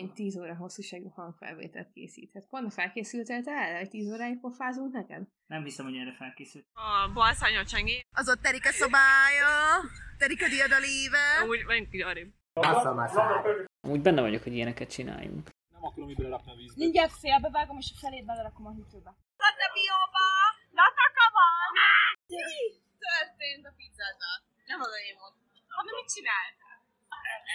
mint 10 óra hosszúságú hangfelvételt készíthet. Pont felkészültél te erre, hogy 10 óráig pofázunk neked? Nem hiszem, hogy erre felkészült. A balszányol csengi. Az ott terik a szobája, terik a diadaléve. Úgy, menjünk így arrébb. Úgy benne vagyok, hogy ilyeneket csináljunk. Nem akarom így belerakni a vízbe. Mindjárt félbevágom, és a felét belerakom a hűtőbe. Történt a pizzával. Nem az én volt. Hanem mit csináltál?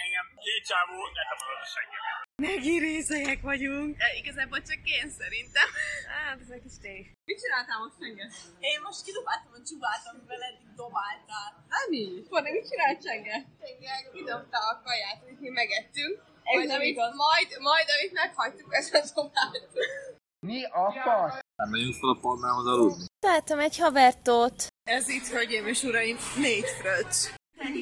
Engem két csávó letapadott a seggemet. Megint részegek vagyunk. E, igazából csak én szerintem. Hát, ez egy kis tény. Mit csináltál most Csenge? Én most kidobáltam a csubát, amivel eddig dobáltál. Ami? Fordé, mit csinált Csenge? Csenge kidobta a kaját, amit mi megettünk. Majd, nem amit, igaz. majd, majd, amit meghagytuk, ezt a dobált. Nem megyünk fel a palmához aludni. Találtam egy havertót. Ez itt, hölgyeim és uraim, négy fröccs.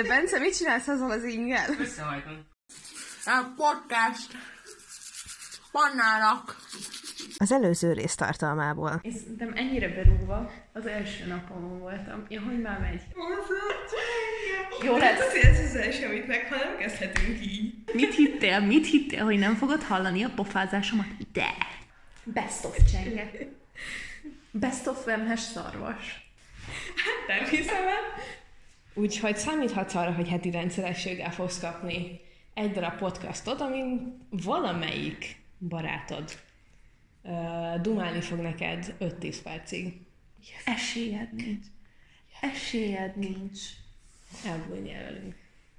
De Bence, mit csinálsz azzal az ingel? Összehajtom. A podcast. Pannának. Az előző rész tartalmából. Én szerintem ennyire berúgva az első napon voltam. Ja, hogy már megy. Jó lesz. Ez az első, amit meg, ha nem kezdhetünk így. Mit hittél? Mit hittél, hogy nem fogod hallani a pofázásomat? De! Best of csenge. Best of vemhes szarvas. Nem hiszem el. Úgyhogy számíthatsz arra, hogy heti rendszerességgel fogsz kapni egy darab podcastot, amin valamelyik barátod uh, dumálni fog neked 5-10 percig. Esélyed nincs. Esélyed nincs. Elbújni velünk.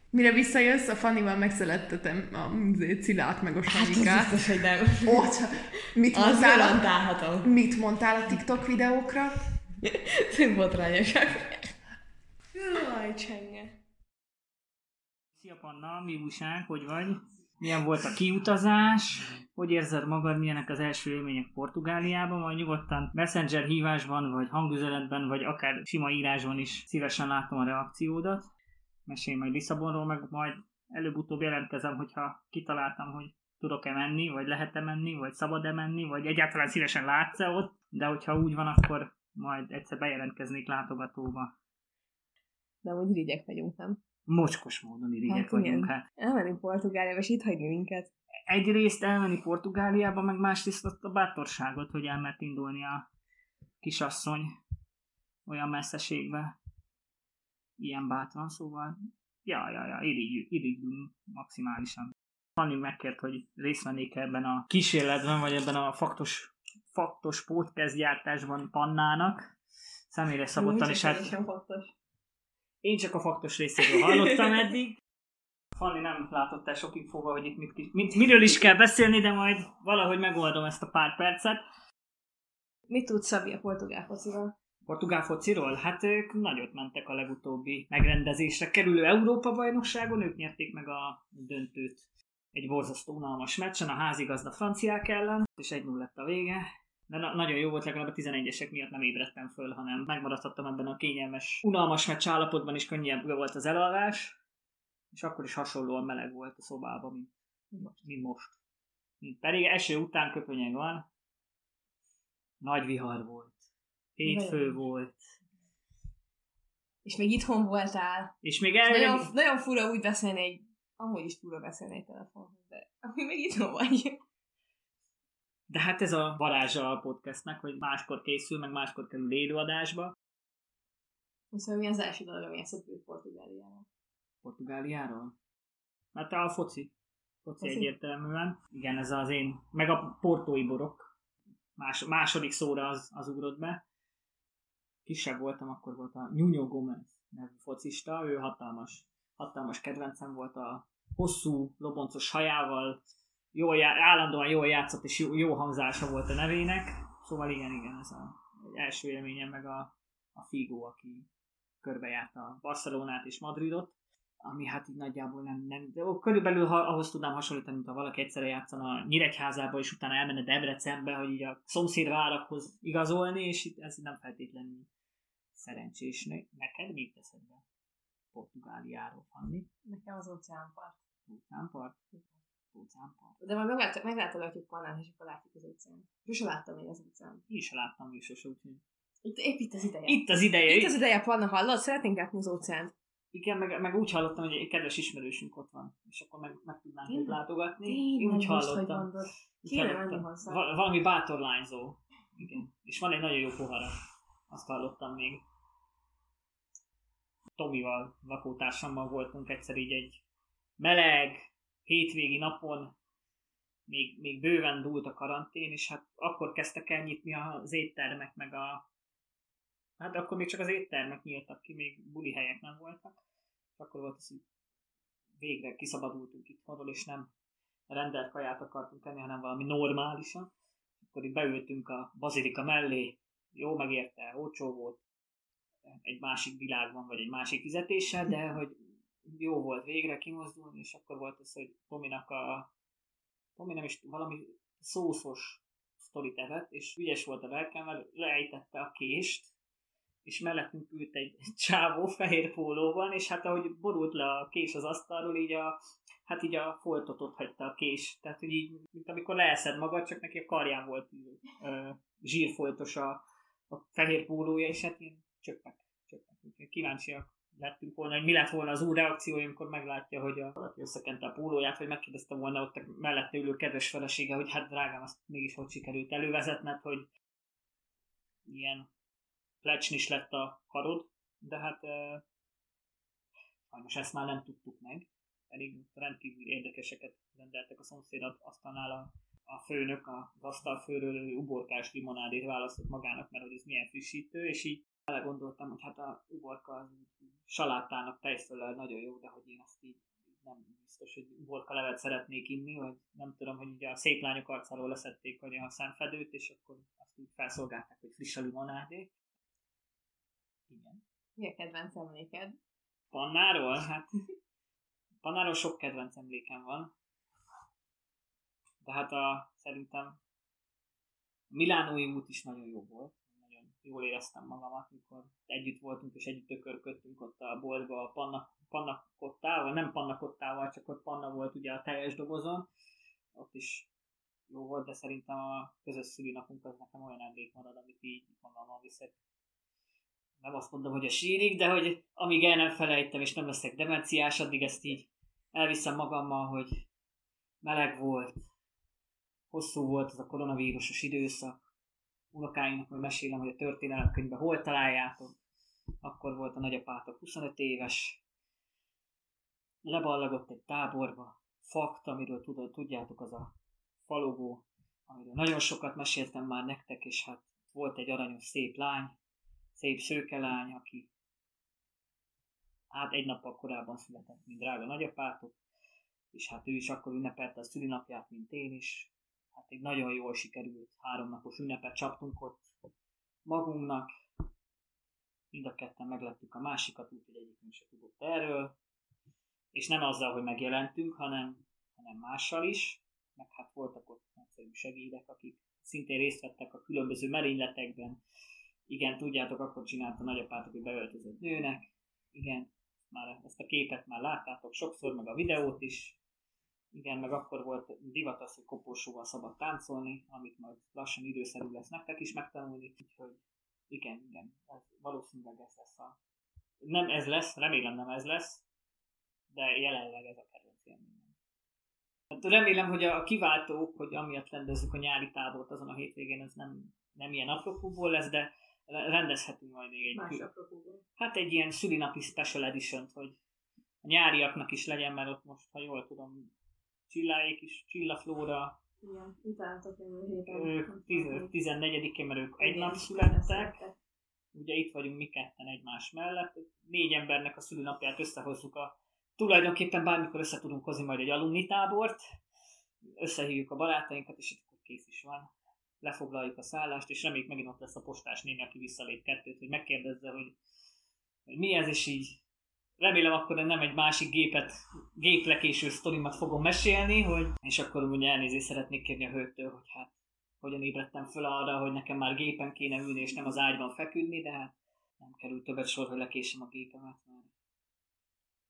Mire visszajössz, a Fannival megszelettetem a Cilát meg a Sanyikát. Biztos, hogy nem. Ott, mit Az mondtál, a, mit mondtál a TikTok videókra? Botrányosak. Jaj, csenge. Szia Panna, mi újság, hogy vagy? Milyen volt a kiutazás? Hogy érzed magad, milyenek az első élmények Portugáliában? Majd nyugodtan messenger hívásban, vagy hangüzenetben, vagy akár sima írásban is szívesen látom a reakciódat. Mesélj majd Lisszabonról, meg majd előbb-utóbb jelentkezem, hogyha kitaláltam, hogy tudok-e menni, vagy lehet-e menni, vagy szabad-e menni, vagy egyáltalán szívesen látsz-e ott, de hogyha úgy van, akkor majd egyszer bejelentkeznék látogatóba. De úgy irigyek vagyunk, nem? Mocskos módon irigyek Hát vagyunk, igen. hát. Elmenni Portugáliába, és itt hagyni minket. egyrészt elmenni Portugáliába, meg másrészt azt a bátorságot, hogy elmert indulni a kisasszony olyan messzeségbe. Ilyen bátran, szóval ja, ja, ja, irigy, irigyünk maximálisan. Fanni megkért, hogy részt vennék ebben a kísérletben, vagy ebben a faktos, faktos podcast gyártásban Pannának. Személyre szabottan, és hát fontos. Én csak a faktos részéről hallottam eddig. Fanni nem látott el sok infóval, hogy itt mit, mit, miről is kell beszélni, de majd valahogy megoldom ezt a pár percet. Mit tudsz Szabi a portugál fociról? Portugál fociról? Hát ők nagyot mentek a legutóbbi megrendezésre kerülő Európa-bajnokságon, ők nyerték meg a döntőt egy borzasztó unalmas meccsen a házigazda franciák ellen, és 1-0 lett a vége. De na- nagyon jó volt, legalább a 11-esek miatt nem ébredtem föl, hanem megmaradhattam ebben a kényelmes, unalmas meccs állapotban, és könnyebb volt az elalvás, és akkor is hasonlóan meleg volt a szobában, mint, mint most. Mint pedig eső után köpönyeg van, nagy vihar volt, hétfő volt, És még itthon voltál. és még el, nagyon, nagyon fura úgy beszélni egy... Amúgy is fura beszélni egy telefonhoz, de amúgy még itthon vagy. De hát ez a varázsa a podcastnek, hogy máskor készül, meg máskor kerül élőadásba. Szóval mi az első dolog, ami eszedbe jut Portugáliára? Portugáliáról? Hát a foci. Foci Foci? egyértelműen. Igen, ez az én, meg a portói borok. Más, második szóra az, az ugrott be. Kisebb voltam, akkor volt a Nuno Gomez nevű focista, ő hatalmas, hatalmas kedvencem volt a hosszú, loboncos hajával, jól já, állandóan jól játszott, és jó, jó hangzása volt a nevének. Szóval igen, igen, ez a első élményem, meg a, a Figo, aki körbejárta Barcelonát és Madridot. ami hát így nagyjából nem, nem de ó, körülbelül ha, ahhoz tudnám hasonlítani, mint ha valaki egyszerre játszana Nyíregyházába, és utána elmenne Debrecenbe, hogy így a szomszéd várakhoz igazolni, és itt ez nem feltétlenül szerencsés. Ne- Neked még teszed be Portugáliáról, Fanni? Nekem az óceánpart. Óceánpart? Óceánpart. De majd meglát, meglátogatjuk Pannán, és akkor látjuk az óceánt. Sose láttam még az óceánt. Én is láttam még sose, úgyhogy... Itt épp itt az ideje. Itt az ideje. itt az ideje, Panna, hallod? Szeretnénk látni az óceánt. Igen, meg, meg úgy hallottam, hogy egy kedves ismerősünk ott van, és akkor meg, meg tudnánk őt látogatni. Én úgy hallottam. Kéne menni hozzá. Va- valami bátor lányzó. Igen. És van egy nagyon jó pohara. Azt hallottam még. Tomival, lakótársammal voltunk egyszer így egy meleg, hétvégi napon, még, még bőven dúlt a karantén, és hát akkor kezdtek el nyitni az éttermek, meg a... Hát akkor még csak az éttermek nyíltak ki, még buli helyek nem voltak. És akkor volt az, hogy végre kiszabadultunk itthonról, és nem rendelt kaját akartunk enni, hanem valami normálisan. Akkor itt beültünk a bazilika mellé, jó megérte, olcsó volt, egy másik világban, vagy egy másik fizetéssel, de hogy jó volt végre kimozdulni, és akkor volt az, hogy Tominak a Tomi nem is valami szószos sztorit evett, és ügyes volt a lelkemmel, leejtette a kést, és mellettünk ült egy csávó fehér pólóban, és hát ahogy borult le a kés az asztalról, így a, hát így a foltot ott hagyta a kés. Tehát, hogy így, mint amikor leeszed magad, csak neki a karján volt ö, zsírfoltos a, a fehér pólója, és hát ilyen csöppek, csöppek. Úgyhogy kíváncsiak lettünk volna, hogy mi lett volna az úr reakciója, amikor meglátja, hogy a, valaki összekente a pólóját, vagy megkérdezte volna ott a mellette ülő kedves felesége, hogy hát drágám, azt mégis hogy sikerült elővezetned, hogy ilyen plecsnis lett a karod, de hát e, sajnos ezt már nem tudtuk meg. Pedig rendkívül érdekeseket rendeltek a szomszéd asztalnál a, a főnök, az asztalfőről uborkás limonádét választott magának, mert hogy ez milyen frissítő, és így belegondoltam, hogy hát a uborka az salátának tejföllel nagyon jó, de hogy én azt így nem biztos, hogy uborka levet szeretnék inni, vagy nem tudom, hogy ugye a szép lányok arcáról leszették hogy a szemfedőt, és akkor azt úgy felszolgálták, hogy friss a limonádé. Igen. Mi a kedvenc emléked? Pannáról? Hát Pannáról sok kedvenc emlékem van. De hát a, szerintem a Milánói út is nagyon jó volt. Jól éreztem magamat, mikor együtt voltunk és együtt ökörködtünk ott a boltba a panna, pannakottával, nem pannakottával, csak ott panna volt ugye a teljes dobozon. Ott is jó volt, de szerintem a közös szülinapunk az nekem olyan emlék marad, amit így magammal viszek nem azt mondom, hogy a sírig, de hogy amíg el nem felejtem, és nem leszek demenciás, addig ezt így elviszem magammal, hogy meleg volt, hosszú volt az a koronavírusos időszak, unokáinknak majd mesélem, hogy a történelemkönyvben hol találjátok, akkor volt a nagyapátok 25 éves, leballagott egy táborba, fakt, amiről tudod, tudjátok, az a falogó, amiről nagyon sokat meséltem már nektek, és hát volt egy aranyos szép lány, szép szőke lány, aki hát egy nappal korábban született, mint drága nagyapátok, és hát ő is akkor ünnepelte a szülinapját, mint én is. Hát egy nagyon jól sikerült háromnapos ünnepet csaptunk ott magunknak. Mind a ketten meglettük a másikat, úgyhogy egyikünk se tudott erről. És nem azzal, hogy megjelentünk, hanem, hanem mással is. Meg hát voltak ott nagyszerű segédek, akik szintén részt vettek a különböző merényletekben, igen, tudjátok, akkor csinálta nagyapátok, hogy beöltözött nőnek. Igen, már ezt a képet már láttátok sokszor, meg a videót is. Igen, meg akkor volt divat az, hogy koporsóval szabad táncolni, amit majd lassan időszerű lesz nektek is megtanulni, úgyhogy igen, igen, ez, valószínűleg ez lesz a... Nem ez lesz, remélem nem ez lesz, de jelenleg ez a kedvenc élményem. Hát remélem, hogy a kiváltók, hogy amiatt rendezzük a nyári tábort azon a hétvégén, ez nem, nem ilyen apropóból lesz, de rendezhetünk majd még egy... Más kül- apropóból. Hát egy ilyen szülinapi special edition hogy a nyáriaknak is legyen, mert ott most, ha jól tudom, Csilláék is, Csillaflóra, Igen, utáltak jövő héten. ők 14-én, mert ők egy nap születtek, ugye itt vagyunk mi ketten egymás mellett, négy embernek a szülinapját összehozzuk a tulajdonképpen bármikor össze tudunk hozni majd egy alumni tábort, összehívjuk a barátainkat, és akkor kész is van. Lefoglaljuk a szállást, és reméljük megint ott lesz a postás néni, aki visszalép kettőt, hogy megkérdezze, hogy, hogy mi ez, és így remélem akkor nem egy másik gépet, géplekéső sztorimat fogom mesélni, hogy, és akkor ugye elnézést szeretnék kérni a hölgytől, hogy hát hogyan ébredtem föl arra, hogy nekem már gépen kéne ülni, és nem az ágyban feküdni, de hát nem került többet sor, hogy lekésem a gépemet, mert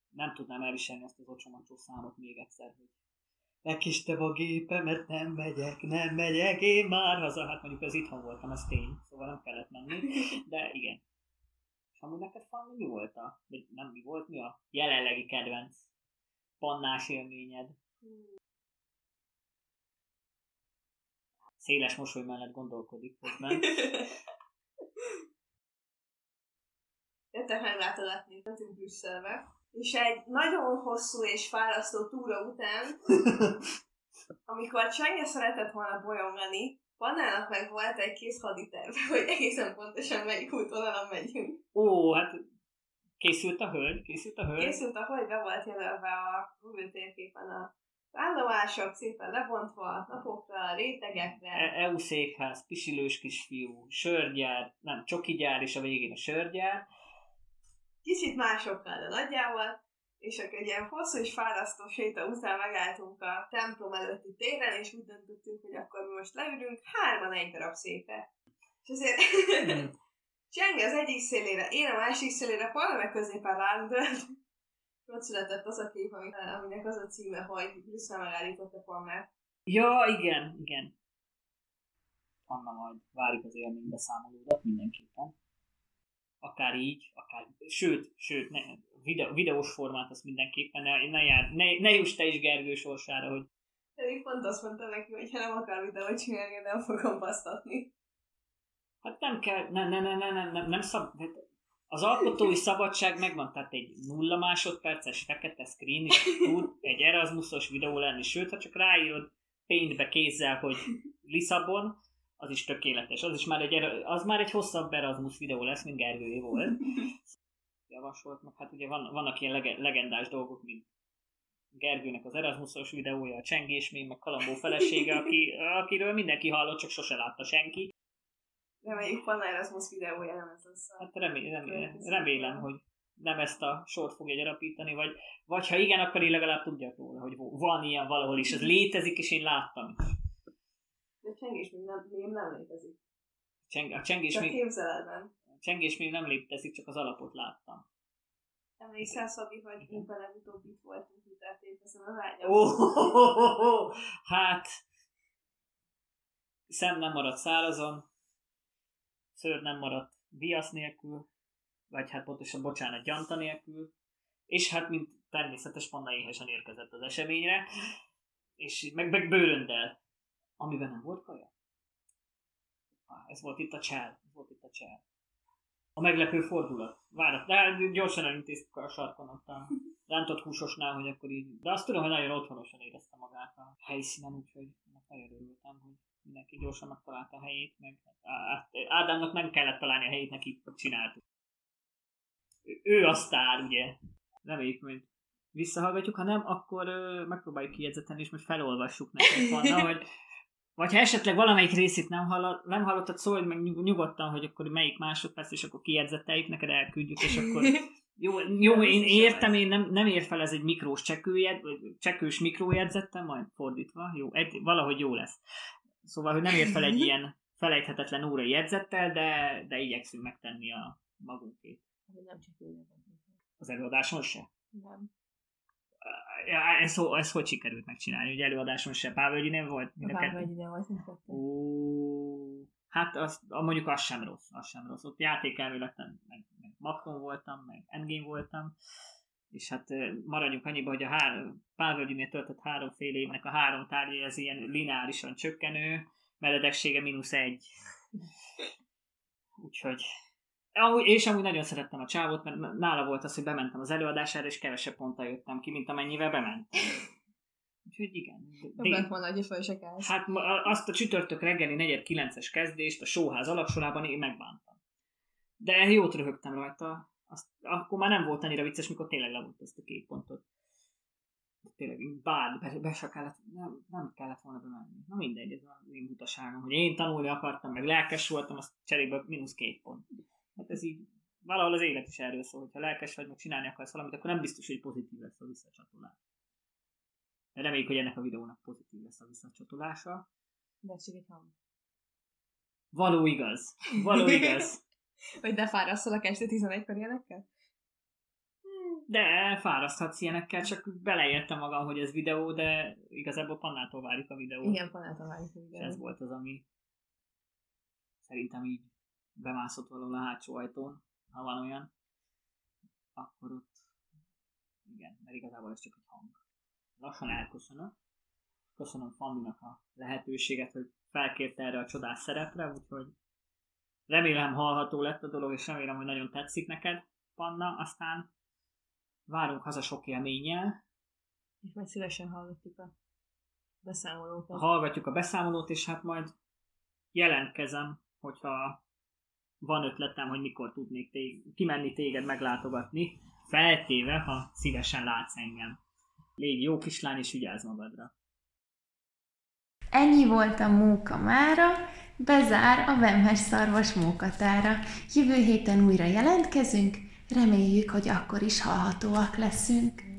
nem tudnám elviselni azt az ocsomacsó számot még egyszer, hogy lekistem a gépemet, nem megyek, nem megyek, én már haza. Hát mondjuk az itthon voltam, ez tény, szóval nem kellett menni, de igen. Amúgy neked Fanni mi volt a, vagy nem mi volt, mi a jelenlegi kedvenc pannás élményed? Széles mosoly mellett gondolkodik közben. Jöttek meglátogatni, mentünk Brüsszelbe. És egy nagyon hosszú és fárasztó túra után, amikor Csenge szeretett volna bolyongani, Pannának meg volt egy kész haditerve, hogy egészen pontosan melyik útvonalon megyünk. Ó, hát készült a hölgy, készült a hölgy. Készült, ahogy be volt jelölve a Google térképen a állomások szépen lebontva a napokra, rétegekre. E- EU székház, pisilős kisfiú, sörgyár, nem, csokigyár, és a végén a sörgyár. Kicsit másokkal, de nagyjából. És akkor egy ilyen hosszú és fárasztó séta után megálltunk a templom előtti téren, és úgy döntöttünk, hogy akkor mi most leülünk hárman egy darab székre. És azért Hmm. Csenge az egyik szélére, én a másik szélére, Palme meg középen ránk dölt. Ott született az a kép, ami- aminek az a címe, hogy Brüsszel megállította Palmát. Ja, igen, igen. Anna majd várjuk az élménybeszámolódat mindenképpen. Akár így, akár, sőt, sőt, ne, videó, videós formát az mindenképpen, ne, ne, jár, ne, ne juss te is Gergő sorsára, hogy Pedig pont azt mondtam neki, hogy ha nem akar videót csinálni, nem fogom basztatni. hát nem kell, ne, ne, ne, ne, ne, nem, nem szab, hát az alkotói szabadság megvan, tehát egy nulla másodperces fekete screen is tud egy Erasmusos videó lenni, sőt, ha csak ráírod paintbe kézzel, hogy Lisszabon, az is tökéletes. Az is már egy, az már egy hosszabb Erasmus videó lesz, mint Gergőé volt. Javasolt, meg hát ugye van, vannak ilyen lege, legendás dolgok, mint Gergőnek az Erasmusos videója, a csengés még, meg Kalambó felesége, aki, akiről mindenki hallott, csak sose látta senki. Reméljük van Erasmus videója, nem ez lesz a... Hát remélem, remélem, remélem, hogy nem ezt a sort fogja gyarapítani, vagy, vagy ha igen, akkor én legalább tudjak róla, hogy van ilyen valahol is, ez létezik, és én láttam. De csengés még nem, még nem létezik. Cseng, a csengés Csak még, képzeletben. Csengés még nem létezik, csak az alapot láttam. Emlékszel, Szabi, hogy éppen legutóbb itt voltunk, mit történt ezen az ágyam? Ó, hát szem nem maradt szárazon, szőr nem maradt viasz nélkül, vagy hát pontosan, bocsánat, gyanta nélkül, és hát mint természetes panna éhesen érkezett az eseményre, és meg, meg bőröndel, amiben nem volt kaja. Ah, ez volt itt a csel, ez volt itt a csel. A meglepő fordulat. Várat, de hát gyorsan elintéztük a sarkon ott a rántott húsosnál, hogy akkor így... De azt tudom, hogy nagyon otthonosan érezte magát a helyszínen, úgyhogy nagyon örültem, hogy mindenki gyorsan megtalálta a helyét, meg Á- Ádámnak nem kellett találni a helyét, neki csináltuk. Ő- Ő a sztár, ugye? Reméljük, hogy visszahallgatjuk, ha nem, akkor ö, megpróbáljuk kijegyzetni, és most felolvassuk nekik Vanna, hogy vagy ha esetleg valamelyik részét nem, hallott, nem hallottad, szólj meg nyug- nyugodtan, hogy akkor melyik másodperc, és akkor kijegyzeteljük, neked elküldjük, és akkor jó, jó én értem, én nem, nem ér fel ez egy mikrós csekőjed, csekős mikrójegyzettem, majd fordítva, jó, egy, valahogy jó lesz. Szóval, hogy nem ér fel egy ilyen felejthetetlen órai jegyzettel, de, de igyekszünk megtenni a magunkét. Nem csak ő Az előadáson se? Nem. Ja, ez, ho- ez hogy sikerült megcsinálni? Ugye előadáson se volt? Mind a kettő? Bármely ide volt. Ó, hát az, mondjuk az sem rossz, az sem rossz. Ott játékelméletben meg, meg Macron voltam, meg Endgame voltam, és hát maradjunk annyiba, hogy a három, Pávölgyinél töltött három fél évnek a három tárgya, ez ilyen lineárisan csökkenő, meredeksége mínusz egy. Úgyhogy Amúgy, és amúgy nagyon szerettem a csávot, mert nála volt az, hogy bementem az előadására, és kevesebb ponttal jöttem ki, mint amennyivel bementem. Úgyhogy igen. Jobb lett volna, hogy fel kellsz. Hát azt a csütörtök reggeli 4-9-es kezdést a sóház alapsorában én megbántam. De jót röhögtem rajta. Azt, akkor már nem volt annyira vicces, mikor tényleg levont azt a két pontot. Tényleg, bár, be, be se kellett, nem, nem kellett volna bemenni. Na mindegy, ez az én butaságom, hogy én tanulni akartam, meg lelkes voltam, azt cserébe mínusz két pont. Hát ez így valahol az élet is erről szól, hogyha lelkes vagy, meg csinálni akarsz valamit, akkor nem biztos, hogy pozitív lesz a visszacsatolás. Reméljük, hogy ennek a videónak pozitív lesz a visszacsatolása. De hang. Való igaz. Való igaz. Hogy ne fárasztalak este 11-kor ilyenekkel? De fáraszthatsz ilyenekkel, csak beleértem magam, hogy ez videó, de igazából Pannától várjuk a videót. Igen, panáltam várjuk a És videót. ez volt az, ami szerintem így bemászott valahol a hátsó ajtón, ha van olyan, akkor ott igen, mert igazából ez csak egy hang. Lassan elköszönök. Köszönöm Fandinak a lehetőséget, hogy felkérte erre a csodás szerepre, úgyhogy remélem hallható lett a dolog, és remélem, hogy nagyon tetszik neked, Panna. Aztán várunk haza sok élménnyel, És majd szívesen hallgatjuk a beszámolókat. hallgatjuk a beszámolót, és hát majd jelentkezem, hogyha van ötletem, hogy mikor tudnék tég- kimenni téged meglátogatni, feltéve, ha szívesen látsz engem. Légy jó kislány, és vigyázz magadra. Ennyi volt a móka mára, bezár a Vemhes szarvas mókatára. Jövő héten újra jelentkezünk, reméljük, hogy akkor is hallhatóak leszünk.